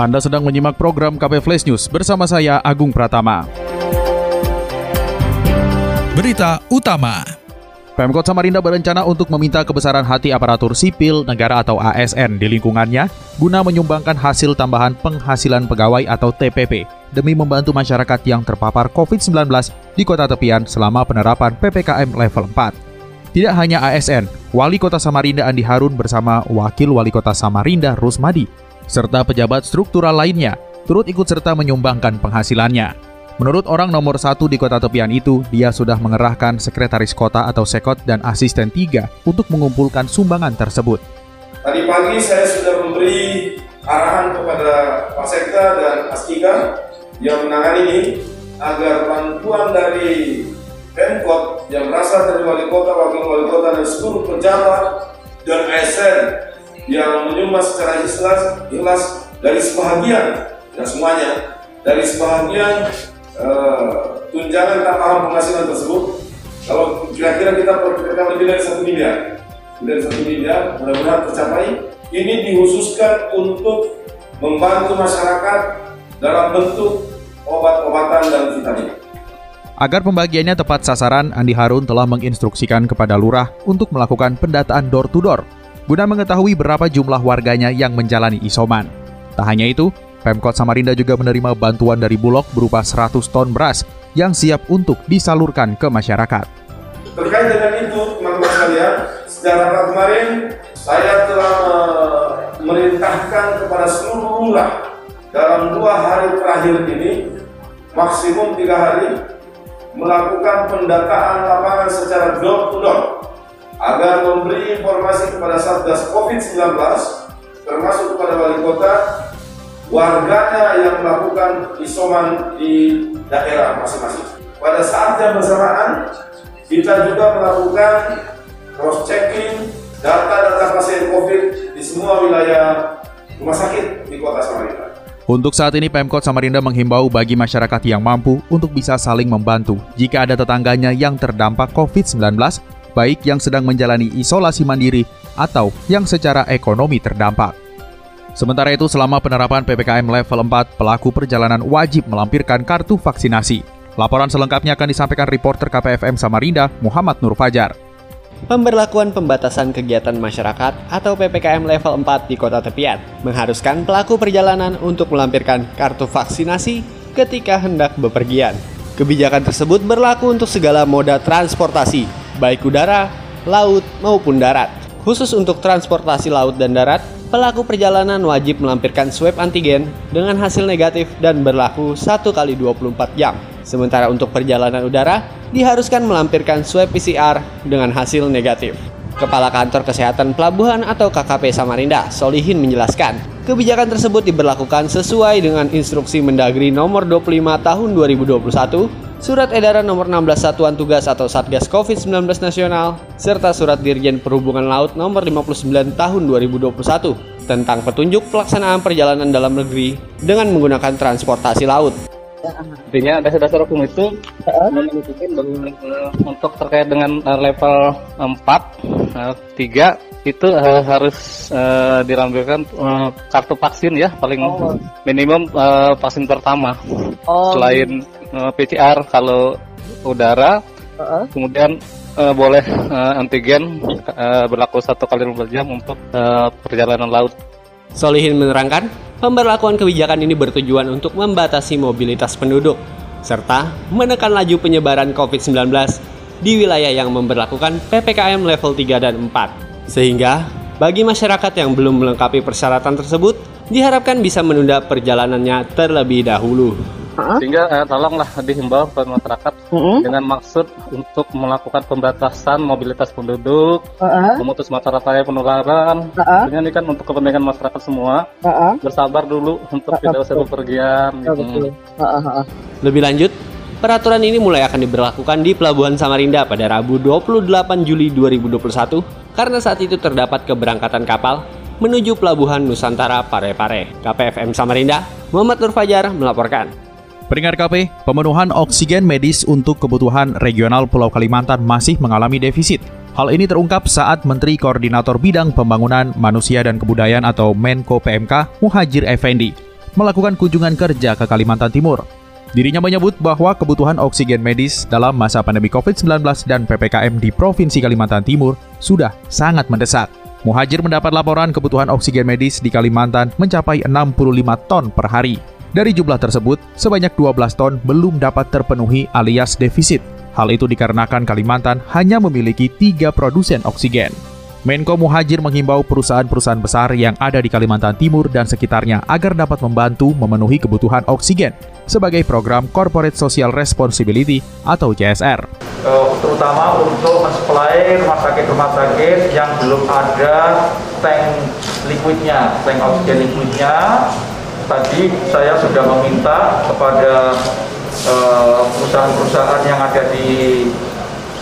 Anda sedang menyimak program KP Flash News bersama saya Agung Pratama. Berita utama. Pemkot Samarinda berencana untuk meminta kebesaran hati aparatur sipil negara atau ASN di lingkungannya guna menyumbangkan hasil tambahan penghasilan pegawai atau TPP demi membantu masyarakat yang terpapar COVID-19 di kota tepian selama penerapan PPKM level 4. Tidak hanya ASN, Wali Kota Samarinda Andi Harun bersama Wakil Wali Kota Samarinda Rusmadi serta pejabat struktural lainnya turut ikut serta menyumbangkan penghasilannya. Menurut orang nomor satu di kota tepian itu, dia sudah mengerahkan sekretaris kota atau sekot dan asisten tiga untuk mengumpulkan sumbangan tersebut. Tadi pagi saya sudah memberi arahan kepada Pak Sekda dan Askika yang menangani ini agar bantuan dari Pemkot yang berasal dari wali kota, wakil wali kota dan seluruh pejabat dan ASN yang menyumbang secara ikhlas, ikhlas dari sebahagian, tidak semuanya, dari sebahagian uh, tunjangan tambahan penghasilan tersebut. Kalau kira-kira kita perkirakan lebih dari satu miliar, lebih dari satu miliar, mudah-mudahan tercapai. Ini dihususkan untuk membantu masyarakat dalam bentuk obat-obatan dan vitamin. Agar pembagiannya tepat sasaran, Andi Harun telah menginstruksikan kepada lurah untuk melakukan pendataan door-to-door guna mengetahui berapa jumlah warganya yang menjalani isoman. Tak hanya itu, Pemkot Samarinda juga menerima bantuan dari Bulog berupa 100 ton beras yang siap untuk disalurkan ke masyarakat. Terkait dengan itu, teman-teman sekalian, secara kemarin saya telah merintahkan kepada seluruh lurah dalam dua hari terakhir ini, maksimum tiga hari, melakukan pendataan lapangan secara door to door agar memberi informasi kepada Satgas COVID-19 termasuk kepada wali kota warganya yang melakukan isoman di daerah masing-masing. Pada saat yang bersamaan kita juga melakukan cross checking data-data pasien COVID di semua wilayah rumah sakit di kota Samarinda. Untuk saat ini Pemkot Samarinda menghimbau bagi masyarakat yang mampu untuk bisa saling membantu jika ada tetangganya yang terdampak COVID-19 baik yang sedang menjalani isolasi mandiri atau yang secara ekonomi terdampak. Sementara itu, selama penerapan PPKM level 4, pelaku perjalanan wajib melampirkan kartu vaksinasi. Laporan selengkapnya akan disampaikan reporter KPFM Samarinda, Muhammad Nur Fajar. Pemberlakuan pembatasan kegiatan masyarakat atau PPKM level 4 di kota tepian mengharuskan pelaku perjalanan untuk melampirkan kartu vaksinasi ketika hendak bepergian. Kebijakan tersebut berlaku untuk segala moda transportasi, baik udara, laut, maupun darat. Khusus untuk transportasi laut dan darat, pelaku perjalanan wajib melampirkan swab antigen dengan hasil negatif dan berlaku 1 kali 24 jam. Sementara untuk perjalanan udara, diharuskan melampirkan swab PCR dengan hasil negatif. Kepala Kantor Kesehatan Pelabuhan atau KKP Samarinda, Solihin menjelaskan, kebijakan tersebut diberlakukan sesuai dengan instruksi Mendagri nomor 25 tahun 2021 Surat Edaran Nomor 16 Satuan Tugas atau Satgas COVID-19 Nasional, serta Surat Dirjen Perhubungan Laut Nomor 59 Tahun 2021 tentang petunjuk pelaksanaan perjalanan dalam negeri dengan menggunakan transportasi laut. Artinya dasar-dasar hukum itu menentukan untuk terkait dengan eh, level 4, 3 eh, itu uh, harus uh, dirampilkan uh, kartu vaksin ya paling oh. minimum uh, vaksin pertama. Oh. Selain uh, PCR kalau udara, uh -uh. kemudian uh, boleh uh, antigen uh, berlaku satu kali 24 jam untuk uh, perjalanan laut. Solihin menerangkan, pemberlakuan kebijakan ini bertujuan untuk membatasi mobilitas penduduk, serta menekan laju penyebaran COVID-19 di wilayah yang memperlakukan PPKM level 3 dan 4. Sehingga, bagi masyarakat yang belum melengkapi persyaratan tersebut, diharapkan bisa menunda perjalanannya terlebih dahulu. Uh-huh. sehingga uh, tolonglah dihimbau kepada masyarakat uh-huh. dengan maksud untuk melakukan pembatasan mobilitas penduduk, uh-huh. memutus mata rantai penularan. Uh-huh. ini kan untuk kepentingan masyarakat semua. Uh-huh. Bersabar dulu untuk uh-huh. tidak usah bepergian. Gitu. Uh-huh. Lebih lanjut, Peraturan ini mulai akan diberlakukan di Pelabuhan Samarinda pada Rabu 28 Juli 2021 karena saat itu terdapat keberangkatan kapal menuju Pelabuhan Nusantara Parepare. KPFM Samarinda, Muhammad Nur Fajar melaporkan. Peringat KP, pemenuhan oksigen medis untuk kebutuhan regional Pulau Kalimantan masih mengalami defisit. Hal ini terungkap saat Menteri Koordinator Bidang Pembangunan Manusia dan Kebudayaan atau Menko PMK Muhajir Effendi melakukan kunjungan kerja ke Kalimantan Timur. Dirinya menyebut bahwa kebutuhan oksigen medis dalam masa pandemi COVID-19 dan PPKM di Provinsi Kalimantan Timur sudah sangat mendesak. Muhajir mendapat laporan kebutuhan oksigen medis di Kalimantan mencapai 65 ton per hari. Dari jumlah tersebut, sebanyak 12 ton belum dapat terpenuhi alias defisit. Hal itu dikarenakan Kalimantan hanya memiliki tiga produsen oksigen. Menko Muhajir menghimbau perusahaan-perusahaan besar yang ada di Kalimantan Timur dan sekitarnya agar dapat membantu memenuhi kebutuhan oksigen sebagai program Corporate Social Responsibility atau CSR. Uh, terutama untuk mensuplai rumah sakit-rumah sakit yang belum ada tank liquidnya, tank oksigen liquidnya. Tadi saya sudah meminta kepada eh, perusahaan-perusahaan yang ada di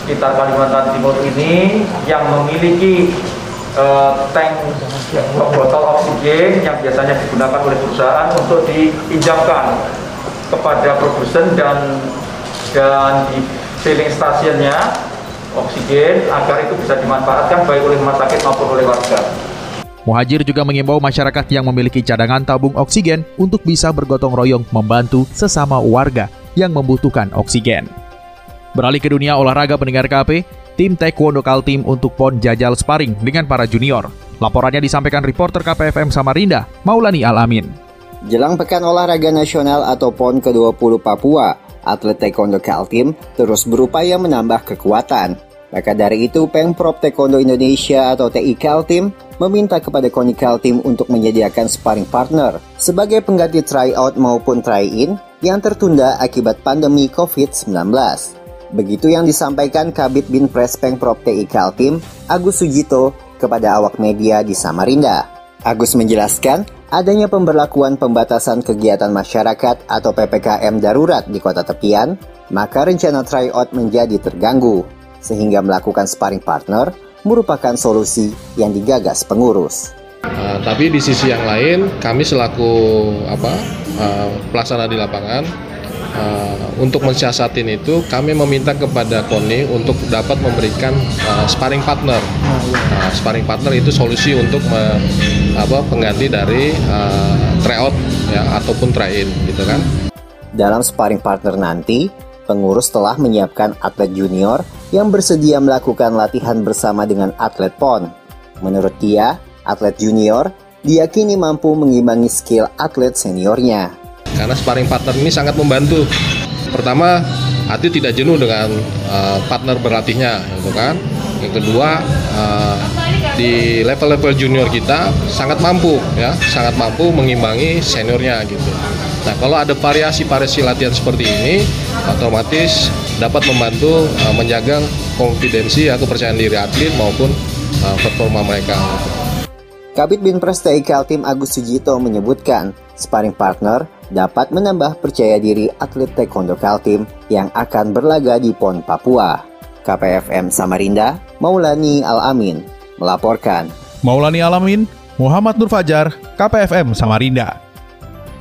sekitar Kalimantan Timur ini yang memiliki uh, tank botol oksigen yang biasanya digunakan oleh perusahaan untuk dipinjamkan kepada produsen dan dan di filling stationnya oksigen agar itu bisa dimanfaatkan baik oleh rumah sakit maupun oleh warga. Muhajir juga mengimbau masyarakat yang memiliki cadangan tabung oksigen untuk bisa bergotong royong membantu sesama warga yang membutuhkan oksigen. Beralih ke dunia olahraga pendengar KP, tim Taekwondo Kaltim untuk PON jajal sparring dengan para junior. Laporannya disampaikan reporter KPFM Samarinda, Maulani Alamin. Jelang Pekan Olahraga Nasional atau PON ke-20 Papua, atlet Taekwondo Kaltim terus berupaya menambah kekuatan. Maka dari itu, Pemprov Taekwondo Indonesia atau TI Kaltim meminta kepada KONI Kaltim untuk menyediakan sparring partner sebagai pengganti tryout maupun try-in yang tertunda akibat pandemi COVID-19. Begitu yang disampaikan Kabit Bin Pres Pengprov TI Kaltim, Agus Sujito, kepada awak media di Samarinda. Agus menjelaskan, adanya pemberlakuan pembatasan kegiatan masyarakat atau PPKM darurat di kota tepian, maka rencana tryout menjadi terganggu, sehingga melakukan sparring partner merupakan solusi yang digagas pengurus. Uh, tapi di sisi yang lain, kami selaku apa uh, pelaksana di lapangan uh, untuk mensiasatin itu kami meminta kepada KONI untuk dapat memberikan uh, sparring partner. Uh, sparring partner itu solusi untuk me, apa pengganti dari uh, tryout ya ataupun try in gitu kan. Dalam sparring partner nanti, pengurus telah menyiapkan atlet junior yang bersedia melakukan latihan bersama dengan atlet PON. Menurut dia, atlet junior diyakini mampu mengimbangi skill atlet seniornya karena sparring partner ini sangat membantu. Pertama, hati tidak jenuh dengan uh, partner berlatihnya, gitu kan. Yang kedua, uh, di level-level junior kita sangat mampu, ya, sangat mampu mengimbangi seniornya, gitu. Nah, kalau ada variasi-variasi latihan seperti ini, otomatis dapat membantu uh, menjaga konfidensi atau kepercayaan diri atlet maupun uh, performa mereka. Kabit Binpres TI Kaltim Agus Sujito menyebutkan, sparring partner dapat menambah percaya diri atlet Taekwondo Kaltim yang akan berlaga di PON Papua. KPFM Samarinda, Maulani Al-Amin, melaporkan. Maulani Alamin, Muhammad Nur Fajar, KPFM Samarinda.